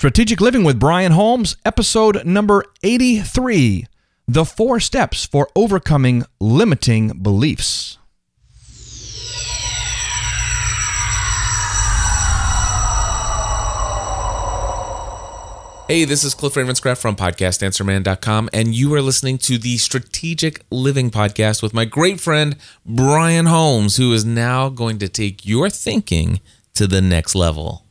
Strategic Living with Brian Holmes, episode number 83 The Four Steps for Overcoming Limiting Beliefs. Hey, this is Cliff Ravenscraft from podcastanswerman.com, and you are listening to the Strategic Living Podcast with my great friend Brian Holmes, who is now going to take your thinking to the next level.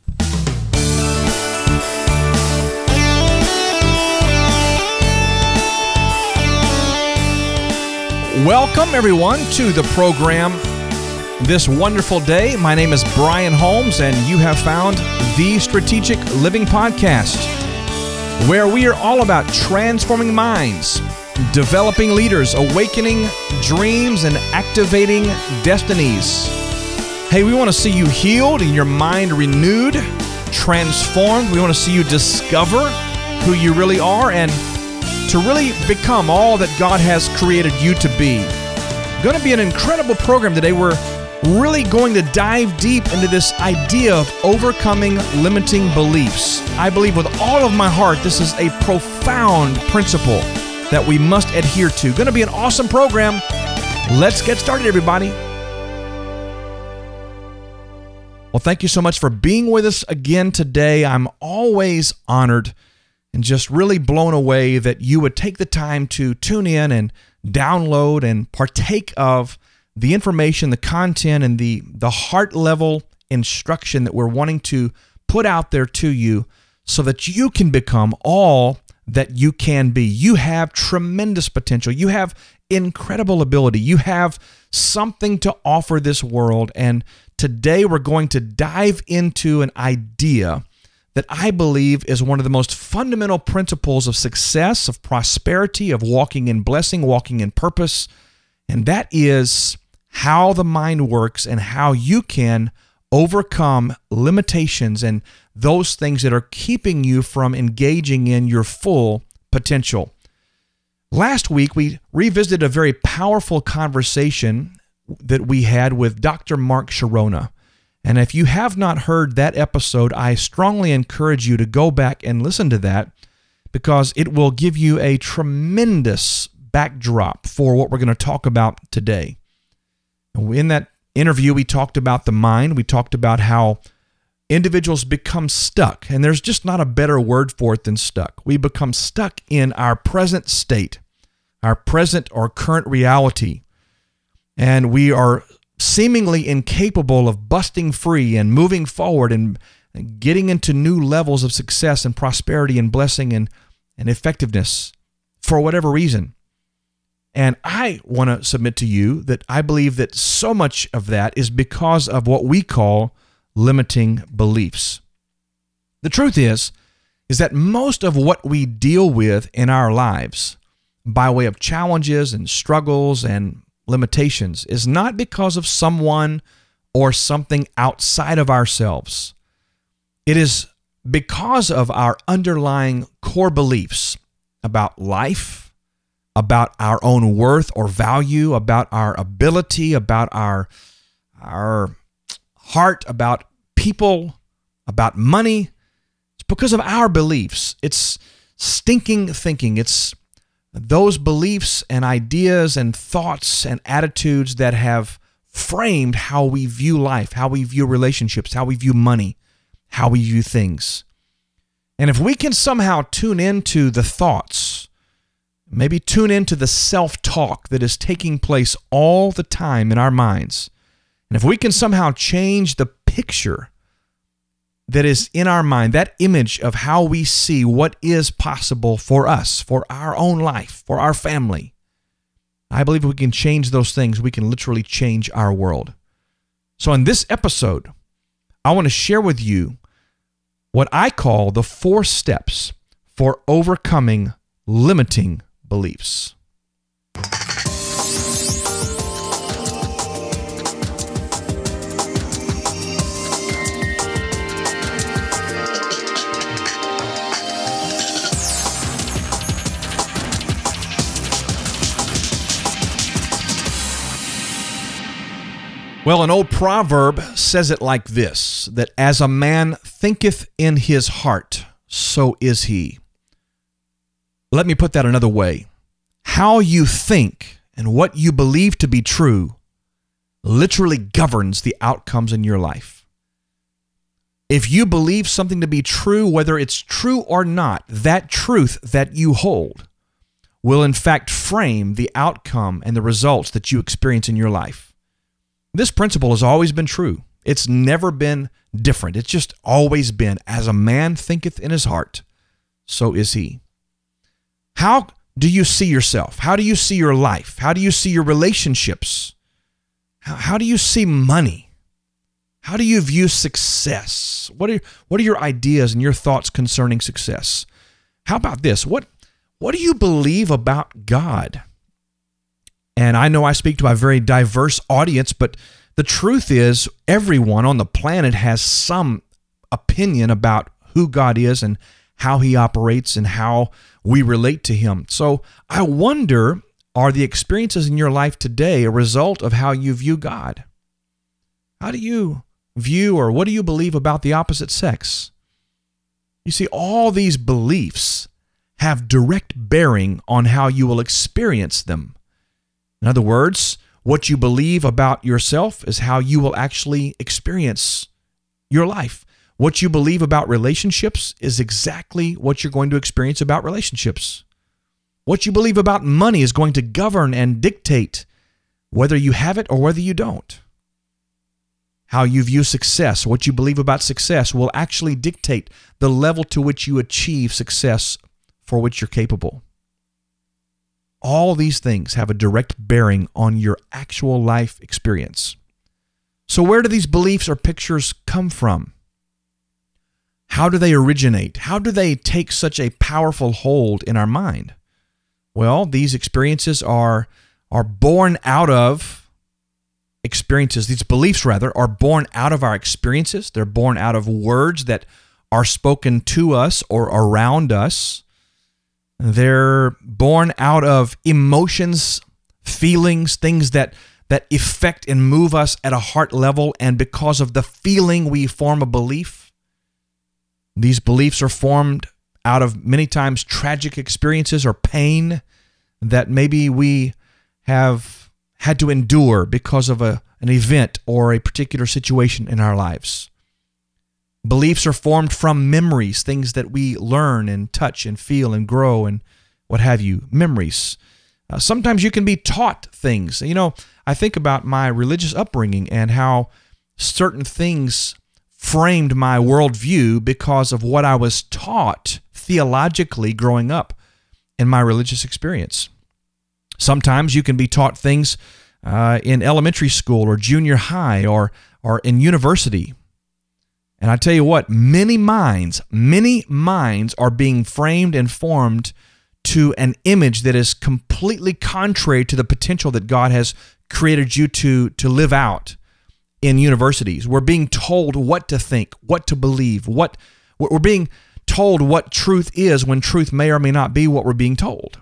Welcome, everyone, to the program this wonderful day. My name is Brian Holmes, and you have found the Strategic Living Podcast, where we are all about transforming minds, developing leaders, awakening dreams, and activating destinies. Hey, we want to see you healed and your mind renewed, transformed. We want to see you discover who you really are and to really become all that God has created you to be. Going to be an incredible program today. We're really going to dive deep into this idea of overcoming limiting beliefs. I believe with all of my heart, this is a profound principle that we must adhere to. Going to be an awesome program. Let's get started, everybody. Well, thank you so much for being with us again today. I'm always honored and just really blown away that you would take the time to tune in and download and partake of the information, the content, and the, the heart level instruction that we're wanting to put out there to you so that you can become all that you can be. You have tremendous potential. You have incredible ability. You have something to offer this world. And today we're going to dive into an idea that I believe is one of the most fundamental principles of success, of prosperity, of walking in blessing, walking in purpose. And that is how the mind works and how you can overcome limitations and those things that are keeping you from engaging in your full potential. Last week, we revisited a very powerful conversation that we had with Dr. Mark Chironna. And if you have not heard that episode, I strongly encourage you to go back and listen to that because it will give you a tremendous backdrop for what we're going to talk about today. In that interview, we talked about the mind, we talked about how individuals become stuck, and there's just not a better word for it than stuck. We become stuck in our present state, our present or current reality, and we are seemingly incapable of busting free and moving forward and getting into new levels of success and prosperity and blessing and, and effectiveness for whatever reason. And I want to submit to you that I believe that so much of that is because of what we call limiting beliefs. The truth is is that most of what we deal with in our lives by way of challenges and struggles and limitations is not because of someone or something outside of ourselves. It is because of our underlying core beliefs about life, about our own worth or value, about our ability, about our our heart, about people, about money. It's because of our beliefs. It's stinking thinking. It's those beliefs and ideas and thoughts and attitudes that have framed how we view life, how we view relationships, how we view money, how we view things. And if we can somehow tune into the thoughts, maybe tune into the self talk that is taking place all the time in our minds, and if we can somehow change the picture that is in our mind, that image of how we see what is possible for us, for our own life, for our family. I believe we can change those things. We can literally change our world. So, in this episode, I want to share with you what I call the four steps for overcoming limiting beliefs. Well, an old proverb says it like this that as a man thinketh in his heart, so is he. Let me put that another way. How you think and what you believe to be true literally governs the outcomes in your life. If you believe something to be true, whether it's true or not, that truth that you hold will in fact frame the outcome and the results that you experience in your life. This principle has always been true. It's never been different. It's just always been as a man thinketh in his heart, so is he. How do you see yourself? How do you see your life? How do you see your relationships? How, how do you see money? How do you view success? What are what are your ideas and your thoughts concerning success? How about this? What what do you believe about God? And I know I speak to a very diverse audience, but the truth is everyone on the planet has some opinion about who God is and how he operates and how we relate to him. So I wonder are the experiences in your life today a result of how you view God? How do you view or what do you believe about the opposite sex? You see, all these beliefs have direct bearing on how you will experience them. In other words, what you believe about yourself is how you will actually experience your life. What you believe about relationships is exactly what you're going to experience about relationships. What you believe about money is going to govern and dictate whether you have it or whether you don't. How you view success, what you believe about success, will actually dictate the level to which you achieve success for which you're capable. All these things have a direct bearing on your actual life experience. So, where do these beliefs or pictures come from? How do they originate? How do they take such a powerful hold in our mind? Well, these experiences are, are born out of experiences. These beliefs, rather, are born out of our experiences. They're born out of words that are spoken to us or around us. They're born out of emotions, feelings, things that that affect and move us at a heart level and because of the feeling we form a belief. These beliefs are formed out of many times tragic experiences or pain that maybe we have had to endure because of a, an event or a particular situation in our lives. Beliefs are formed from memories, things that we learn and touch and feel and grow and what have you, memories. Uh, sometimes you can be taught things. You know, I think about my religious upbringing and how certain things framed my worldview because of what I was taught theologically growing up in my religious experience. Sometimes you can be taught things uh, in elementary school or junior high or, or in university. And I tell you what, many minds, many minds are being framed and formed to an image that is completely contrary to the potential that God has created you to, to live out in universities. We're being told what to think, what to believe, what we're being told what truth is when truth may or may not be what we're being told.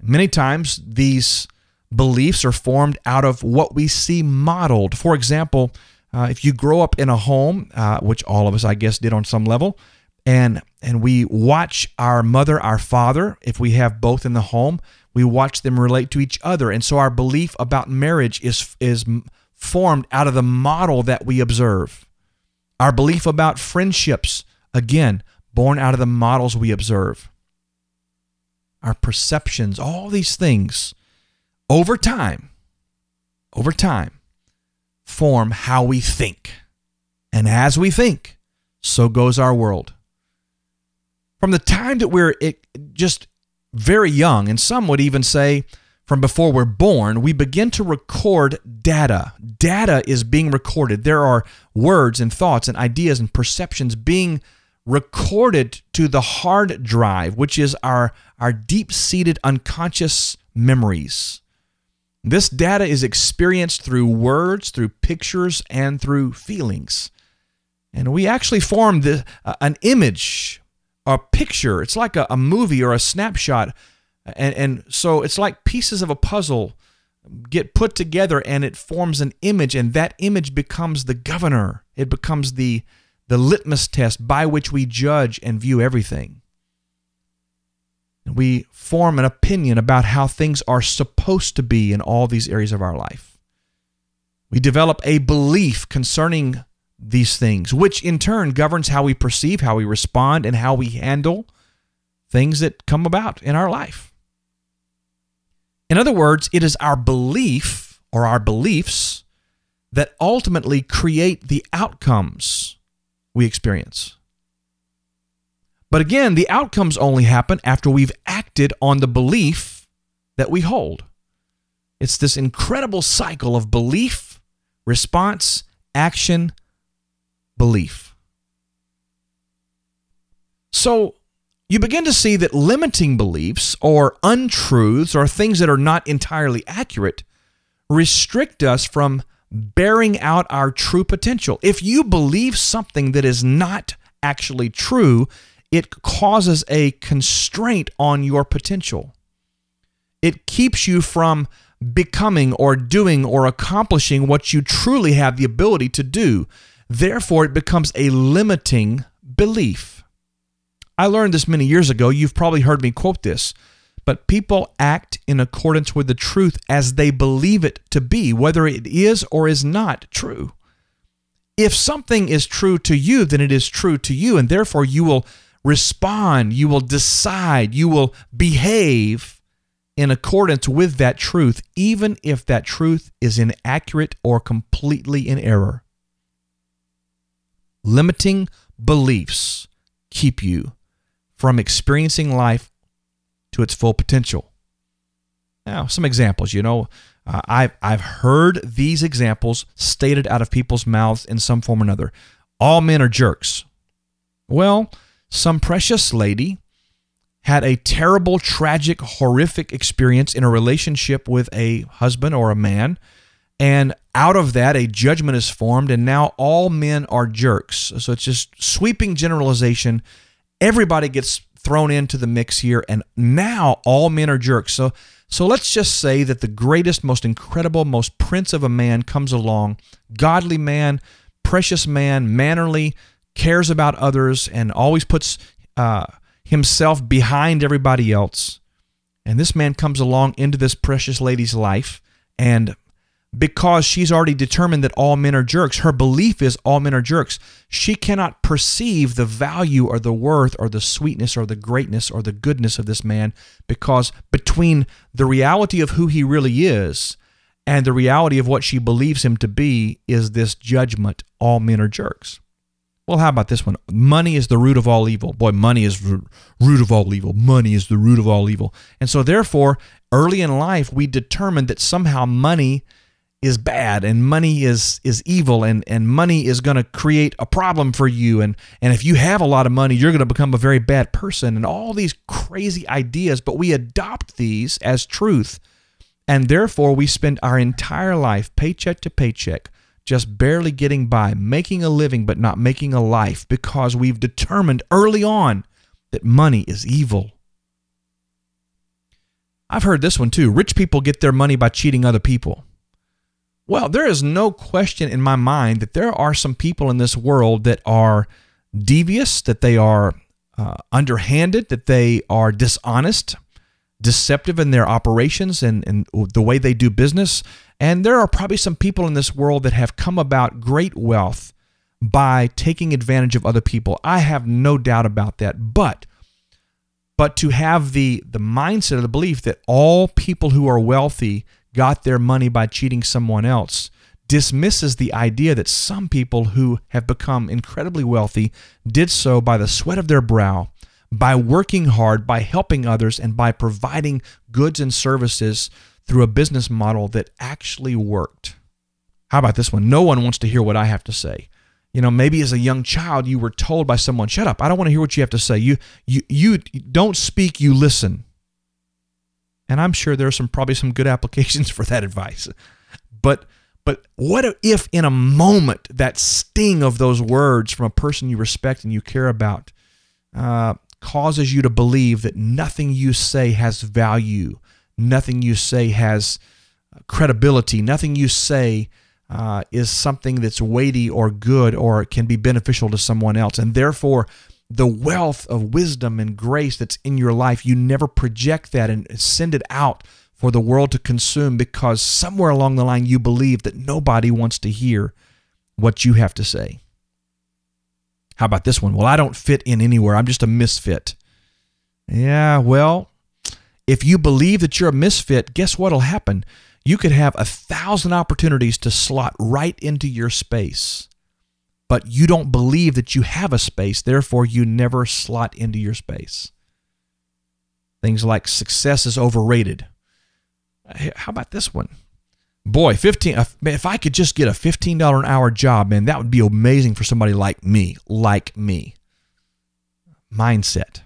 Many times these beliefs are formed out of what we see modeled. For example, uh, if you grow up in a home, uh, which all of us, I guess, did on some level, and and we watch our mother, our father, if we have both in the home, we watch them relate to each other, and so our belief about marriage is is formed out of the model that we observe. Our belief about friendships, again, born out of the models we observe. Our perceptions, all these things, over time, over time, form how we think. And as we think, so goes our world. From the time that we're just very young, and some would even say from before we're born, we begin to record data. Data is being recorded. There are words and thoughts and ideas and perceptions being recorded to the hard drive, which is our, our deep seated unconscious memories. This data is experienced through words, through pictures, and through feelings. And we actually form the, uh, an image, a picture. It's like a, a movie or a snapshot and, and so it's like pieces of a puzzle get put together and it forms an image, and that image becomes the governor. It becomes the the litmus test by which we judge and view everything. We form an opinion about how things are supposed to be in all these areas of our life. We develop a belief concerning these things, which in turn governs how we perceive, how we respond, and how we handle things that come about in our life. In other words, it is our belief or our beliefs that ultimately create the outcomes we experience. But again, the outcomes only happen after we've acted on the belief that we hold. It's this incredible cycle of belief, response, action, belief. So you begin to see that limiting beliefs or untruths or things that are not entirely accurate restrict us from bearing out our true potential. If you believe something that is not actually true, it causes a constraint on your potential. It keeps you from becoming or doing or accomplishing what you truly have the ability to do. Therefore, it becomes a limiting belief. I learned this many years ago. You've probably heard me quote this. But people act in accordance with the truth as they believe it to be, whether it is or is not true. If something is true to you, then it is true to you, and therefore you will respond, you will decide, you will behave in accordance with that truth, even if that truth is inaccurate or completely in error. Limiting beliefs keep you from experiencing life to its full potential. Now, some examples, you know, uh, I've, I've heard these examples stated out of people's mouths in some form or another. All men are jerks. Well, some precious lady had a terrible, tragic, horrific experience in a relationship with a husband or a man. And out of that, a judgment is formed, and now all men are jerks. So it's just sweeping generalization. Everybody gets thrown into the mix here, and now all men are jerks. So, so let's just say that the greatest, most incredible, most prince of a man comes along, godly man, precious man, mannerly, cares about others and always puts uh, himself behind everybody else. And this man comes along into this precious lady's life, and because she's already determined that all men are jerks, her belief is all men are jerks. She cannot perceive the value or the worth or the sweetness or the greatness or the goodness of this man because between the reality of who he really is and the reality of what she believes him to be is this judgment all men are jerks. Well, how about this one? Money is the root of all evil. Boy, money is the root of all evil. Money is the root of all evil. And so, therefore, early in life, we determined that somehow money is bad and money is is evil and and money is going to create a problem for you and and if you have a lot of money you're going to become a very bad person and all these crazy ideas but we adopt these as truth and therefore we spend our entire life paycheck to paycheck just barely getting by, making a living but not making a life because we've determined early on that money is evil. I've heard this one too. Rich people get their money by cheating other people. Well, there is no question in my mind that there are some people in this world that are devious, that they are uh, underhanded, that they are dishonest, deceptive in their operations and, and the way they do business. And there are probably some people in this world that have come about great wealth by taking advantage of other people. I have no doubt about that. But but to have the the mindset of the belief that all people who are wealthy got their money by cheating someone else dismisses the idea that some people who have become incredibly wealthy did so by the sweat of their brow, by working hard, by helping others, and by providing goods and services through a business model that actually worked. How about this one? No one wants to hear what I have to say. You know, maybe as a young child you were told by someone, "Shut up. I don't want to hear what you have to say. You you you don't speak, you listen." And I'm sure there are some probably some good applications for that advice. But but what if in a moment that sting of those words from a person you respect and you care about uh, causes you to believe that nothing you say has value, nothing you say has credibility, nothing you say uh, is something that's weighty or good or can be beneficial to someone else. And therefore, the wealth of wisdom and grace that's in your life, you never project that and send it out for the world to consume because somewhere along the line you believe that nobody wants to hear what you have to say. How about this one? Well, I don't fit in anywhere. I'm just a misfit. Yeah, well, if you believe that you're a misfit, guess what'll happen? You could have a thousand opportunities to slot right into your space, but you don't believe that you have a space, therefore, you never slot into your space. Things like success is overrated. How about this one? Boy, 15 uh, if I could just get a $15 an hour job, man, that would be amazing for somebody like me, like me. Mindset.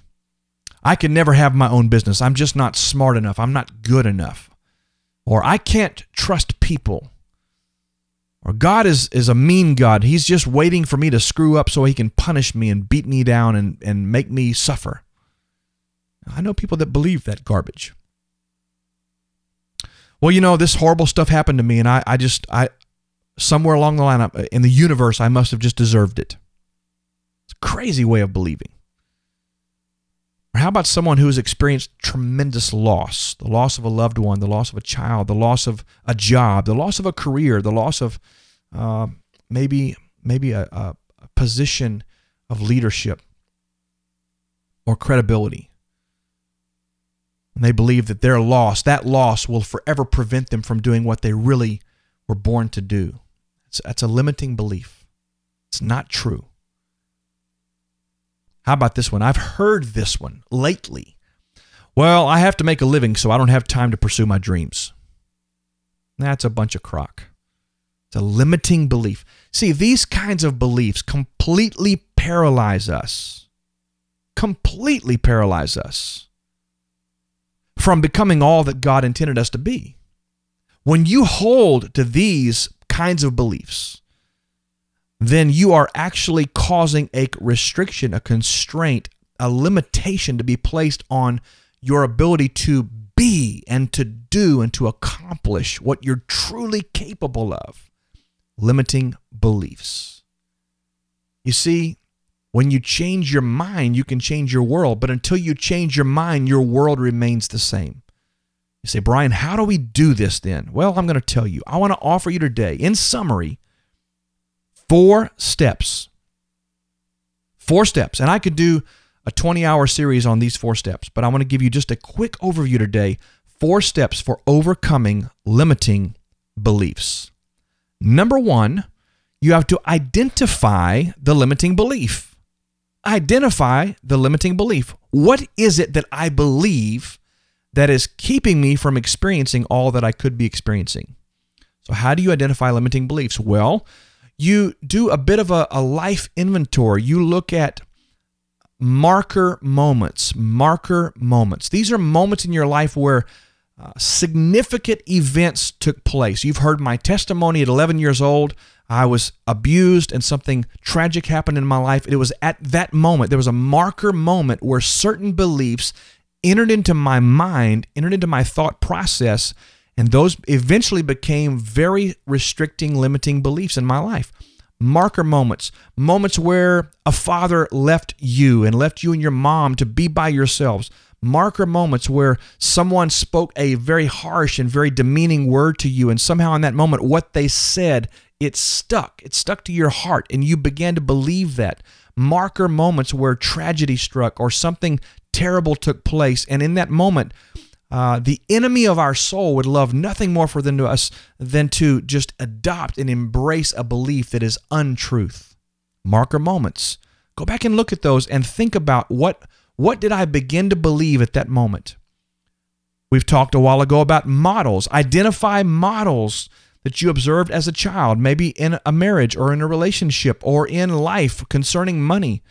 I can never have my own business. I'm just not smart enough. I'm not good enough. Or I can't trust people. Or God is, is a mean God. He's just waiting for me to screw up so he can punish me and beat me down and, and make me suffer. I know people that believe that garbage. Well, you know, this horrible stuff happened to me, and I, I just, I, somewhere along the line in the universe, I must have just deserved it. It's a crazy way of believing. Or how about someone who has experienced tremendous loss the loss of a loved one, the loss of a child, the loss of a job, the loss of a career, the loss of uh, maybe, maybe a, a position of leadership or credibility. And they believe that their loss, that loss, will forever prevent them from doing what they really were born to do. That's a limiting belief. It's not true. How about this one? I've heard this one lately. Well, I have to make a living, so I don't have time to pursue my dreams. That's a bunch of crock. It's a limiting belief. See, these kinds of beliefs completely paralyze us. Completely paralyze us from becoming all that God intended us to be. When you hold to these kinds of beliefs, then you are actually causing a restriction, a constraint, a limitation to be placed on your ability to be and to do and to accomplish what you're truly capable of. Limiting beliefs. You see, when you change your mind, you can change your world, but until you change your mind, your world remains the same. You say, Brian, how do we do this then? Well, I'm going to tell you. I want to offer you today, in summary, Four steps. Four steps. And I could do a 20 hour series on these four steps, but I want to give you just a quick overview today. Four steps for overcoming limiting beliefs. Number one, you have to identify the limiting belief. Identify the limiting belief. What is it that I believe that is keeping me from experiencing all that I could be experiencing? So, how do you identify limiting beliefs? Well, you do a bit of a, a life inventory. You look at marker moments, marker moments. These are moments in your life where uh, significant events took place. You've heard my testimony at 11 years old. I was abused and something tragic happened in my life. It was at that moment, there was a marker moment where certain beliefs entered into my mind, entered into my thought process, and those eventually became very restricting, limiting beliefs in my life. Marker moments, moments where a father left you and left you and your mom to be by yourselves. Marker moments where someone spoke a very harsh and very demeaning word to you, and somehow in that moment, what they said, it stuck. It stuck to your heart, and you began to believe that. Marker moments where tragedy struck or something terrible took place, and in that moment, uh, the enemy of our soul would love nothing more for than to us than to just adopt and embrace a belief that is untruth. Marker moments. Go back and look at those and think about what what did I begin to believe at that moment? We've talked a while ago about models. Identify models that you observed as a child, maybe in a marriage or in a relationship or in life concerning money.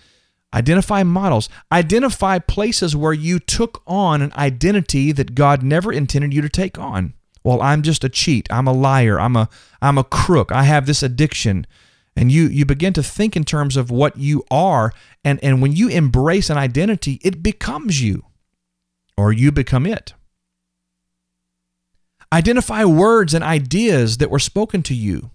Identify models. Identify places where you took on an identity that God never intended you to take on. Well, I'm just a cheat. I'm a liar. I'm a I'm a crook. I have this addiction. And you you begin to think in terms of what you are and and when you embrace an identity, it becomes you or you become it. Identify words and ideas that were spoken to you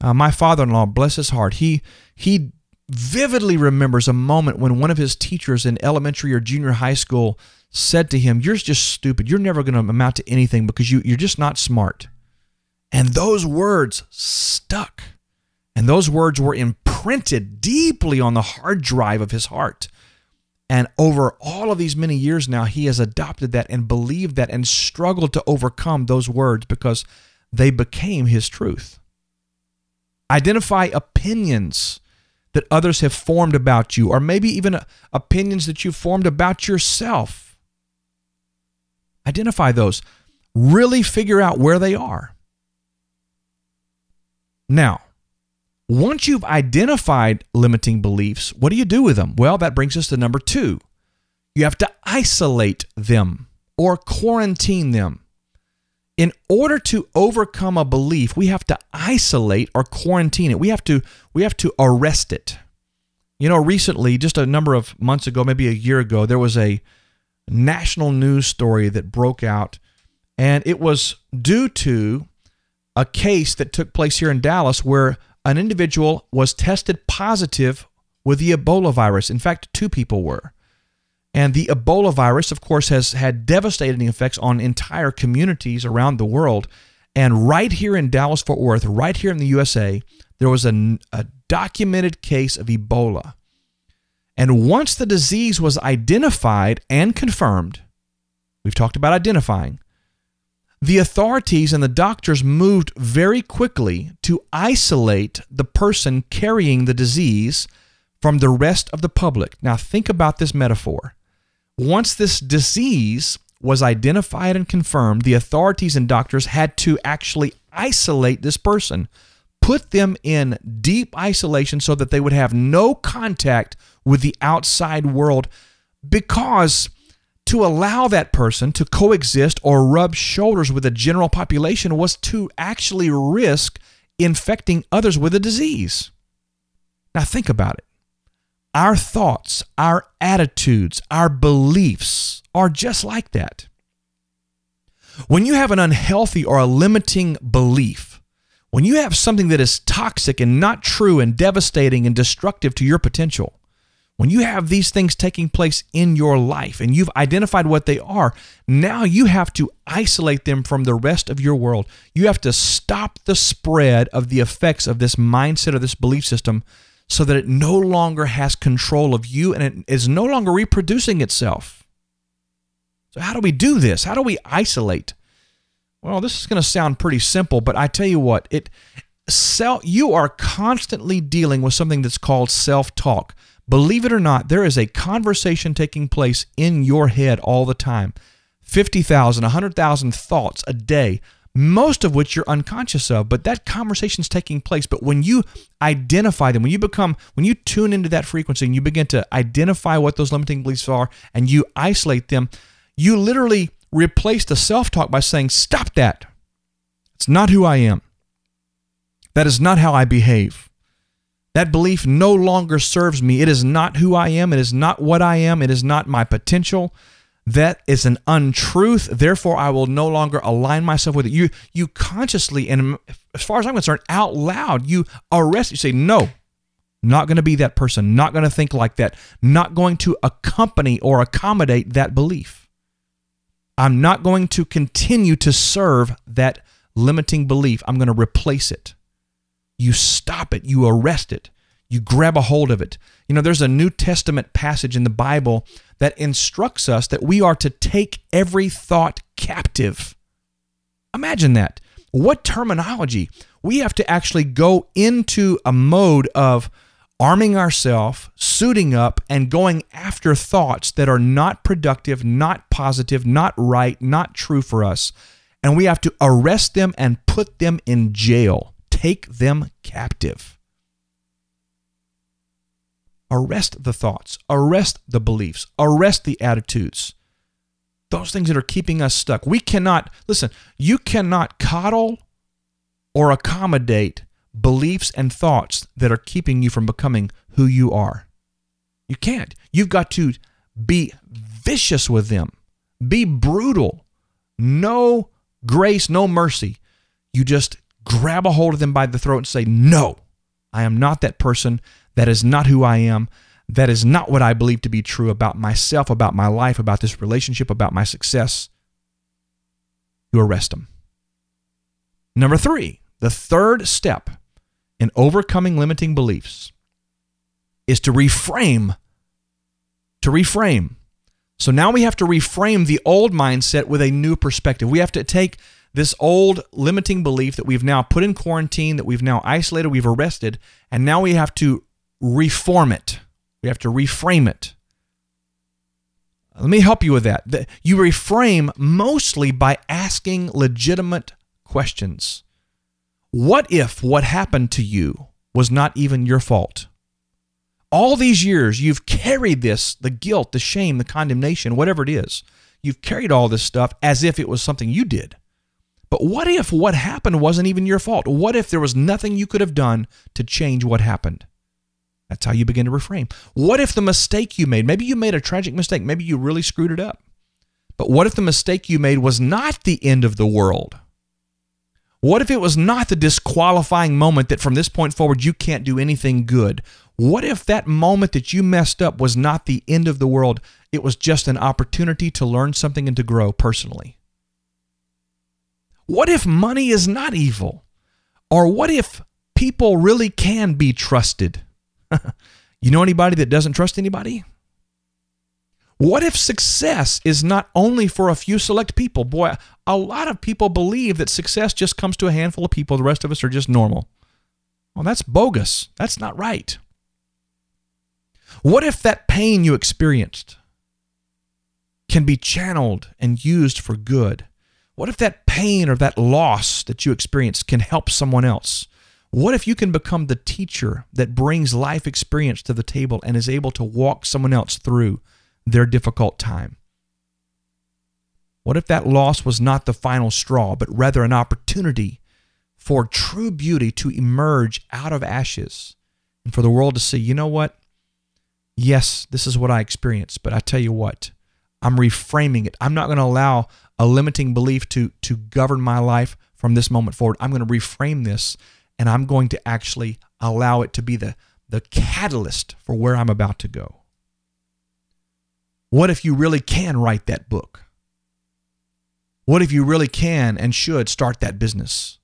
Uh, my father-in-law, bless his heart, he he vividly remembers a moment when one of his teachers in elementary or junior high school said to him, "You're just stupid. You're never going to amount to anything because you you're just not smart." And those words stuck. And those words were imprinted deeply on the hard drive of his heart. And over all of these many years now, he has adopted that and believed that and struggled to overcome those words because they became his truth. Identify opinions that others have formed about you, or maybe even uh, opinions that you've formed about yourself. Identify those. Really figure out where they are. Now, once you've identified limiting beliefs, what do you do with them? Well, that brings us to number two. You have to isolate them or quarantine them. In order to overcome a belief, we have to isolate or quarantine it. We have to we have to arrest it. You know, recently, just a number of months ago, maybe a year ago, there was a national news story that broke out, and it was due to a case that took place here in Dallas where an individual was tested positive with the Ebola virus. In fact, two people were. And the Ebola virus, of course, has had devastating effects on entire communities around the world. And right here in Dallas, Fort Worth, right here in the USA, there was a, a documented case of Ebola. And once the disease was identified and confirmed, we've talked about identifying, the authorities and the doctors moved very quickly to isolate the person carrying the disease from the rest of the public. Now, think about this metaphor. Once this disease was identified and confirmed, the authorities and doctors had to actually isolate this person, put them in deep isolation so that they would have no contact with the outside world because to allow that person to coexist or rub shoulders with the general population was to actually risk infecting others with a disease. Now, think about it. Our thoughts, our attitudes, our beliefs are just like that. When you have an unhealthy or a limiting belief, when you have something that is toxic and not true and devastating and destructive to your potential, when you have these things taking place in your life and you've identified what they are, now you have to isolate them from the rest of your world. You have to stop the spread of the effects of this mindset or this belief system so that it no longer has control of you and it is no longer reproducing itself. So, how do we do this? How do we isolate? Well, this is going to sound pretty simple, but I tell you what, it self you are constantly dealing with something that's called self-talk. Believe it or not, there is a conversation taking place in your head all the time 50,000, 100,000 thoughts a day, most of which you're unconscious of, but that conversation is taking place. But when you identify them, when you become, when you tune into that frequency and you begin to identify what those limiting beliefs are and you isolate them, you literally replace the self talk by saying, Stop that. It's not who I am. That is not how I behave. That belief no longer serves me. It is not who I am. It is not what I am. It is not my potential. That is an untruth. Therefore, I will no longer align myself with it. You, you consciously, and as far as I'm concerned, out loud, you arrest. You say, "No, not going to be that person. Not going to think like that. Not going to accompany or accommodate that belief. I'm not going to continue to serve that limiting belief. I'm going to replace it." You stop it, you arrest it, you grab a hold of it. You know, there's a New Testament passage in the Bible that instructs us that we are to take every thought captive. Imagine that. What terminology? We have to actually go into a mode of arming ourselves, suiting up, and going after thoughts that are not productive, not positive, not right, not true for us. And we have to arrest them and put them in jail take them captive. Arrest the thoughts, arrest the beliefs, arrest the attitudes. Those things that are keeping us stuck. We cannot, listen, you cannot coddle or accommodate beliefs and thoughts that are keeping you from becoming who you are. You can't. You've got to be vicious with them, be brutal, no grace, no mercy. You just grab a hold of them by the throat and say, No, I am not that person. That is not who I am. That is not what I believe to be true about myself, about my life, about this relationship, about my success. You arrest them. Number three, the third step in overcoming limiting beliefs is to reframe. To reframe. So now we have to reframe the old mindset with a new perspective. We have to take this old limiting belief that we've now put in quarantine, that we've now isolated, we've arrested, and now we have to reform it. We have to reframe it. Let me help you with that. You reframe mostly by asking legitimate questions. What if what happened to you was not even your fault? All these years, you've carried this the guilt, the shame, the condemnation, whatever it is. You've carried all this stuff as if it was something you did. But what if what happened wasn't even your fault? What if there was nothing you could have done to change what happened? That's how you begin to reframe. What if the mistake you made, maybe you made a tragic mistake, maybe you really screwed it up. But what if the mistake you made was not the end of the world? What if it was not the disqualifying moment that from this point forward you can't do anything good? What if that moment that you messed up was not the end of the world? It was just an opportunity to learn something and to grow personally. What if money is not evil? Or what if people really can be trusted? you know anybody that doesn't trust anybody? What if success is not only for a few select people? Boy, a lot of people believe that success just comes to a handful of people. The rest of us are just normal. Well, that's bogus. That's not right. What if that pain you experienced can be channeled and used for good? What if that pain or that loss that you experienced can help someone else? What if you can become the teacher that brings life experience to the table and is able to walk someone else through their difficult time? What if that loss was not the final straw, but rather an opportunity for true beauty to emerge out of ashes and for the world to see, you know what? Yes, this is what I experienced, but I tell you what, I'm reframing it. I'm not going to allow a limiting belief to, to govern my life from this moment forward. I'm going to reframe this and I'm going to actually allow it to be the, the catalyst for where I'm about to go. What if you really can write that book? What if you really can and should start that business?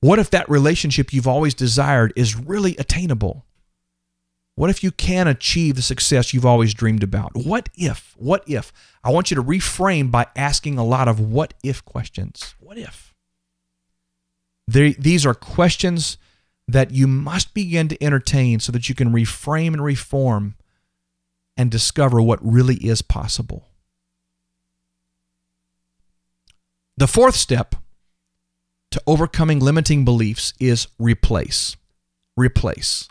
What if that relationship you've always desired is really attainable? What if you can achieve the success you've always dreamed about? What if? What if? I want you to reframe by asking a lot of what if questions. What if? these are questions that you must begin to entertain so that you can reframe and reform and discover what really is possible. The fourth step to overcoming limiting beliefs is replace. Replace.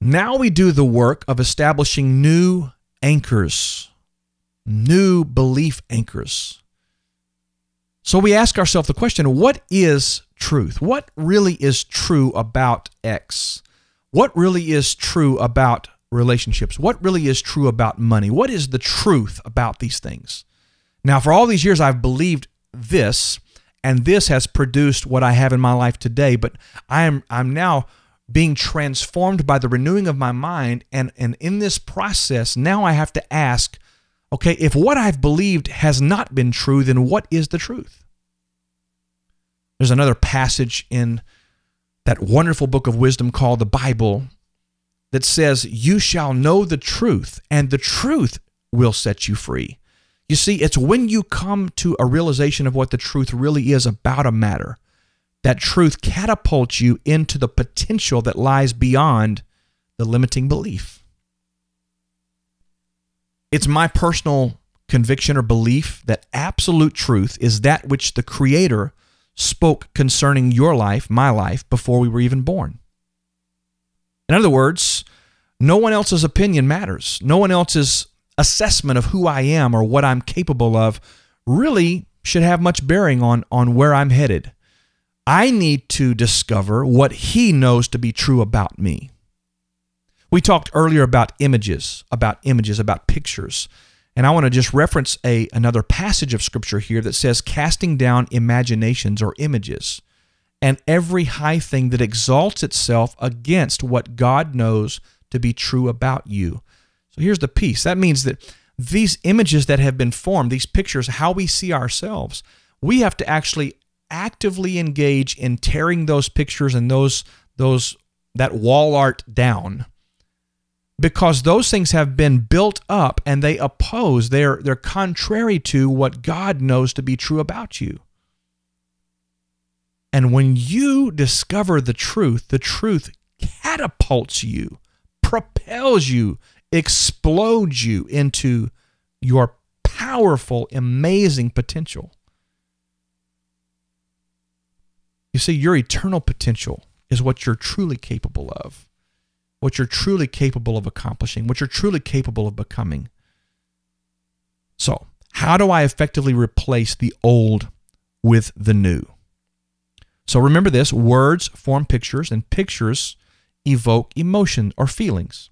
Now we do the work of establishing new anchors, new belief anchors. So we ask ourselves the question what is truth? What really is true about X? What really is true about relationships? What really is true about money? What is the truth about these things? Now, for all these years, I've believed this, and this has produced what I have in my life today, but I am I'm now being transformed by the renewing of my mind and and in this process now I have to ask okay if what I've believed has not been true then what is the truth there's another passage in that wonderful book of wisdom called the Bible that says, You shall know the truth, and the truth will set you free. You see, it's when you come to a realization of what the truth really is about a matter that truth catapults you into the potential that lies beyond the limiting belief. It's my personal conviction or belief that absolute truth is that which the Creator spoke concerning your life, my life, before we were even born. In other words, no one else's opinion matters. No one else's assessment of who I am or what I'm capable of really should have much bearing on, on where I'm headed. I need to discover what he knows to be true about me. We talked earlier about images, about images, about pictures. And I want to just reference a another passage of scripture here that says casting down imaginations or images. and every high thing that exalts itself against what God knows to be true about you. So here's the piece. That means that these images that have been formed, these pictures, how we see ourselves, we have to actually actively engage in tearing those pictures and those those that wall art down because those things have been built up and they oppose they're they're contrary to what God knows to be true about you. And when you discover the truth, the truth catapults you, propels you, explodes you into your powerful, amazing potential. You see, your eternal potential is what you're truly capable of, what you're truly capable of accomplishing, what you're truly capable of becoming. So, how do I effectively replace the old with the new? So, remember this words form pictures, and pictures evoke emotion or feelings.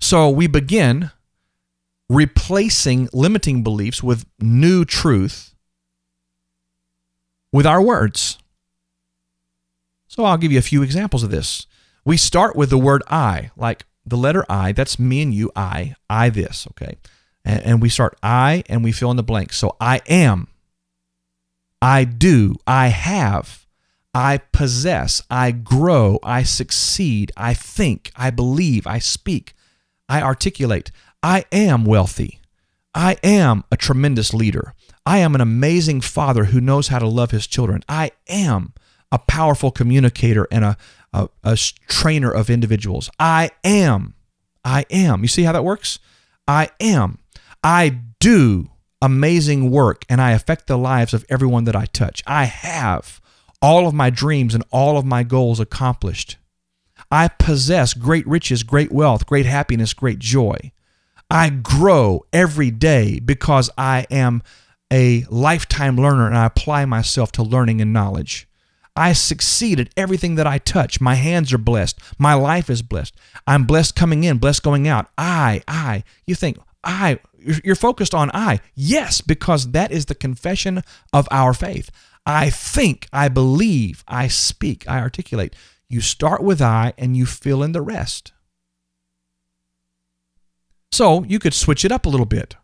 So, we begin replacing limiting beliefs with new truth with our words. So I'll give you a few examples of this. We start with the word I, like the letter I, that's me and you, I, I this, okay? And, and we start I and we fill in the blank. So I am, I do, I have, I possess, I grow, I succeed, I think, I believe, I speak, I articulate. I am wealthy. I am a tremendous leader. I am an amazing father who knows how to love his children. I am a powerful communicator and a, a, a trainer of individuals. I am. I am. You see how that works? I am. I do amazing work and I affect the lives of everyone that I touch. I have all of my dreams and all of my goals accomplished. I possess great riches, great wealth, great happiness, great joy. I grow every day because I am a lifetime learner and I apply myself to learning and knowledge. I succeed at everything that I touch. My hands are blessed. My life is blessed. I'm blessed coming in, blessed going out. I, I. You think, I, you're focused on I. Yes, because that is the confession of our faith. I think, I believe, I speak, I articulate. You start with I and you fill in the rest. So you could switch it up a little bit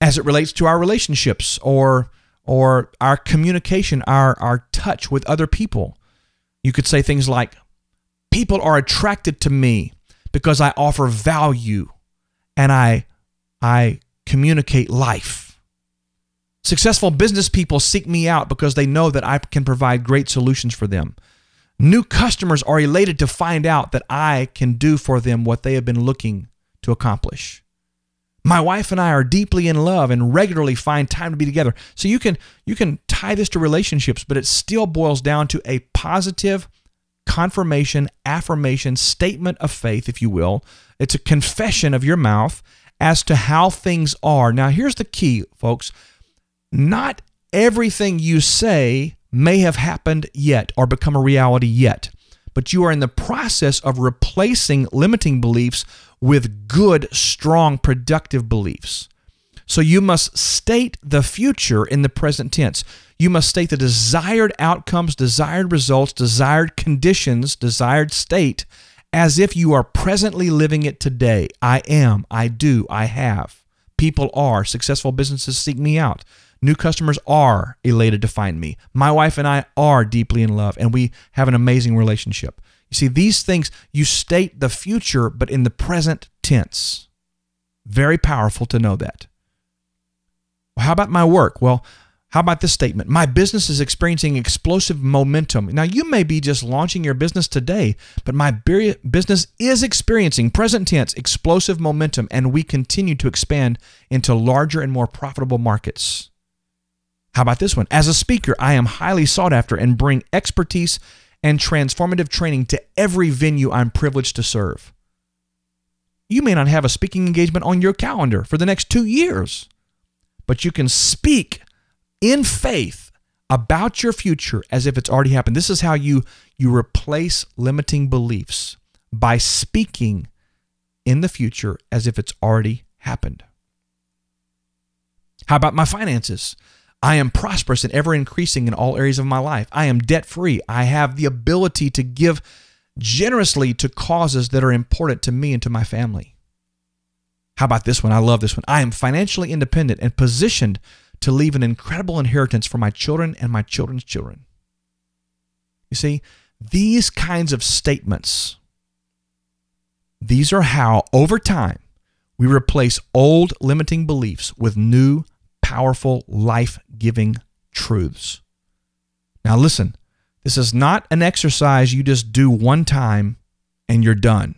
as it relates to our relationships or or our communication, our, our touch with other people. You could say things like, People are attracted to me because I offer value and I, I communicate life. Successful business people seek me out because they know that I can provide great solutions for them. New customers are elated to find out that I can do for them what they have been looking to accomplish. My wife and I are deeply in love and regularly find time to be together. So you can you can tie this to relationships, but it still boils down to a positive confirmation, affirmation, statement of faith, if you will. It's a confession of your mouth as to how things are. Now, here's the key, folks. Not everything you say may have happened yet or become a reality yet, but you are in the process of replacing limiting beliefs with good, strong, productive beliefs. So you must state the future in the present tense. You must state the desired outcomes, desired results, desired conditions, desired state as if you are presently living it today. I am, I do, I have. People are. Successful businesses seek me out. New customers are elated to find me. My wife and I are deeply in love, and we have an amazing relationship. You see, these things, you state the future, but in the present tense. Very powerful to know that. Well, how about my work? Well, how about this statement? My business is experiencing explosive momentum. Now, you may be just launching your business today, but my business is experiencing, present tense, explosive momentum, and we continue to expand into larger and more profitable markets. How about this one? As a speaker, I am highly sought after and bring expertise and transformative training to every venue I'm privileged to serve. You may not have a speaking engagement on your calendar for the next two years, but you can speak in faith about your future as if it's already happened. This is how you, you replace limiting beliefs by speaking in the future as if it's already happened. How about my finances? I am prosperous and ever increasing in all areas of my life. I am debt free. I have the ability to give generously to causes that are important to me and to my family. How about this one? I love this one. I am financially independent and positioned to leave an incredible inheritance for my children and my children's children. You see, these kinds of statements, these are how, over time, we replace old limiting beliefs with new, powerful, life giving truths. Now, listen, this is not an exercise you just do one time and you're done.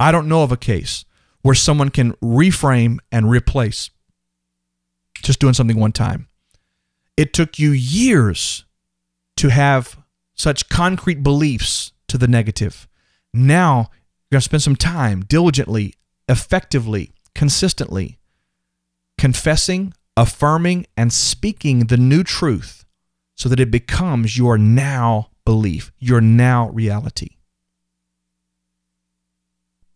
I don't know of a case where someone can reframe and replace just doing something one time. It took you years to have such concrete beliefs to the negative. Now, you're going to spend some time diligently, effectively, consistently confessing, affirming, and speaking the new truth so that it becomes your now belief, your now reality.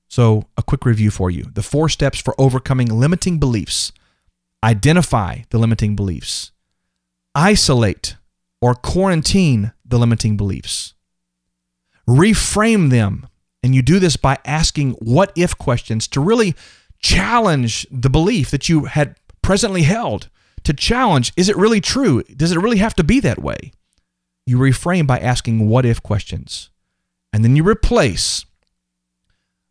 So, a quick review for you the four steps for overcoming limiting beliefs identify the limiting beliefs, isolate or quarantine the limiting beliefs, reframe them. And you do this by asking what if questions to really challenge the belief that you had presently held. To challenge, is it really true? Does it really have to be that way? You reframe by asking what if questions. And then you replace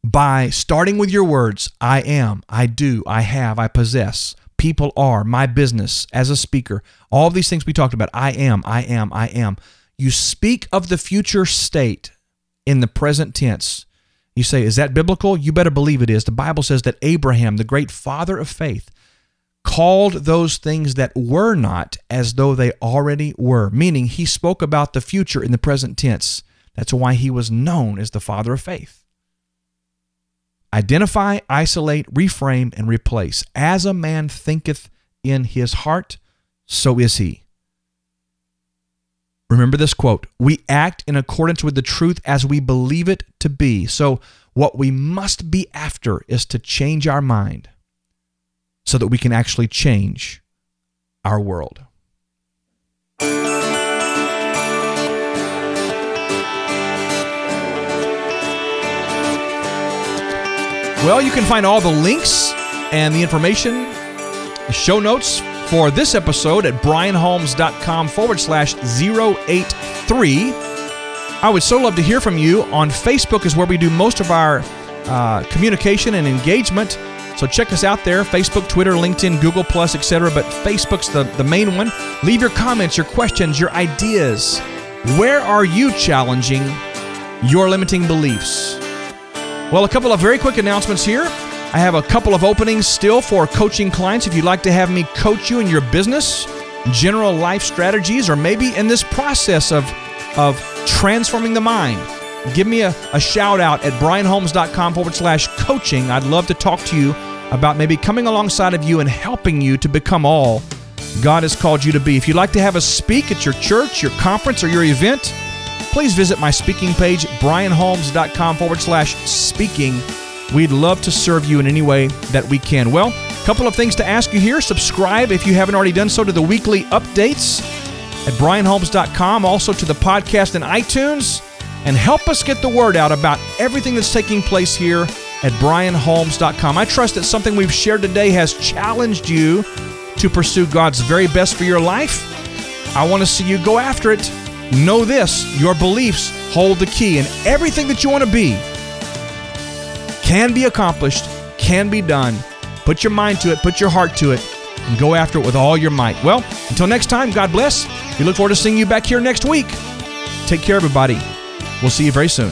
by starting with your words I am, I do, I have, I possess, people are, my business as a speaker, all these things we talked about. I am, I am, I am. You speak of the future state in the present tense. You say, Is that biblical? You better believe it is. The Bible says that Abraham, the great father of faith, called those things that were not as though they already were, meaning he spoke about the future in the present tense. That's why he was known as the father of faith. Identify, isolate, reframe, and replace. As a man thinketh in his heart, so is he. Remember this quote We act in accordance with the truth as we believe it to be. So, what we must be after is to change our mind so that we can actually change our world. Well, you can find all the links and the information, the show notes for this episode at brianholmes.com forward slash 083. I would so love to hear from you. On Facebook is where we do most of our uh, communication and engagement. So check us out there Facebook, Twitter, LinkedIn, Google, Plus, etc. But Facebook's the, the main one. Leave your comments, your questions, your ideas. Where are you challenging your limiting beliefs? Well, a couple of very quick announcements here. I have a couple of openings still for coaching clients. If you'd like to have me coach you in your business, general life strategies, or maybe in this process of, of transforming the mind, give me a, a shout out at brianholmes.com forward slash coaching. I'd love to talk to you about maybe coming alongside of you and helping you to become all God has called you to be. If you'd like to have us speak at your church, your conference, or your event, please visit my speaking page, brianholmes.com forward slash speaking. We'd love to serve you in any way that we can. Well, a couple of things to ask you here. Subscribe if you haven't already done so to the weekly updates at brianholmes.com, also to the podcast in iTunes, and help us get the word out about everything that's taking place here at brianholmes.com. I trust that something we've shared today has challenged you to pursue God's very best for your life. I want to see you go after it. Know this your beliefs hold the key, and everything that you want to be can be accomplished, can be done. Put your mind to it, put your heart to it, and go after it with all your might. Well, until next time, God bless. We look forward to seeing you back here next week. Take care, everybody. We'll see you very soon.